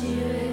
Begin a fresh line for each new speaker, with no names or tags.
to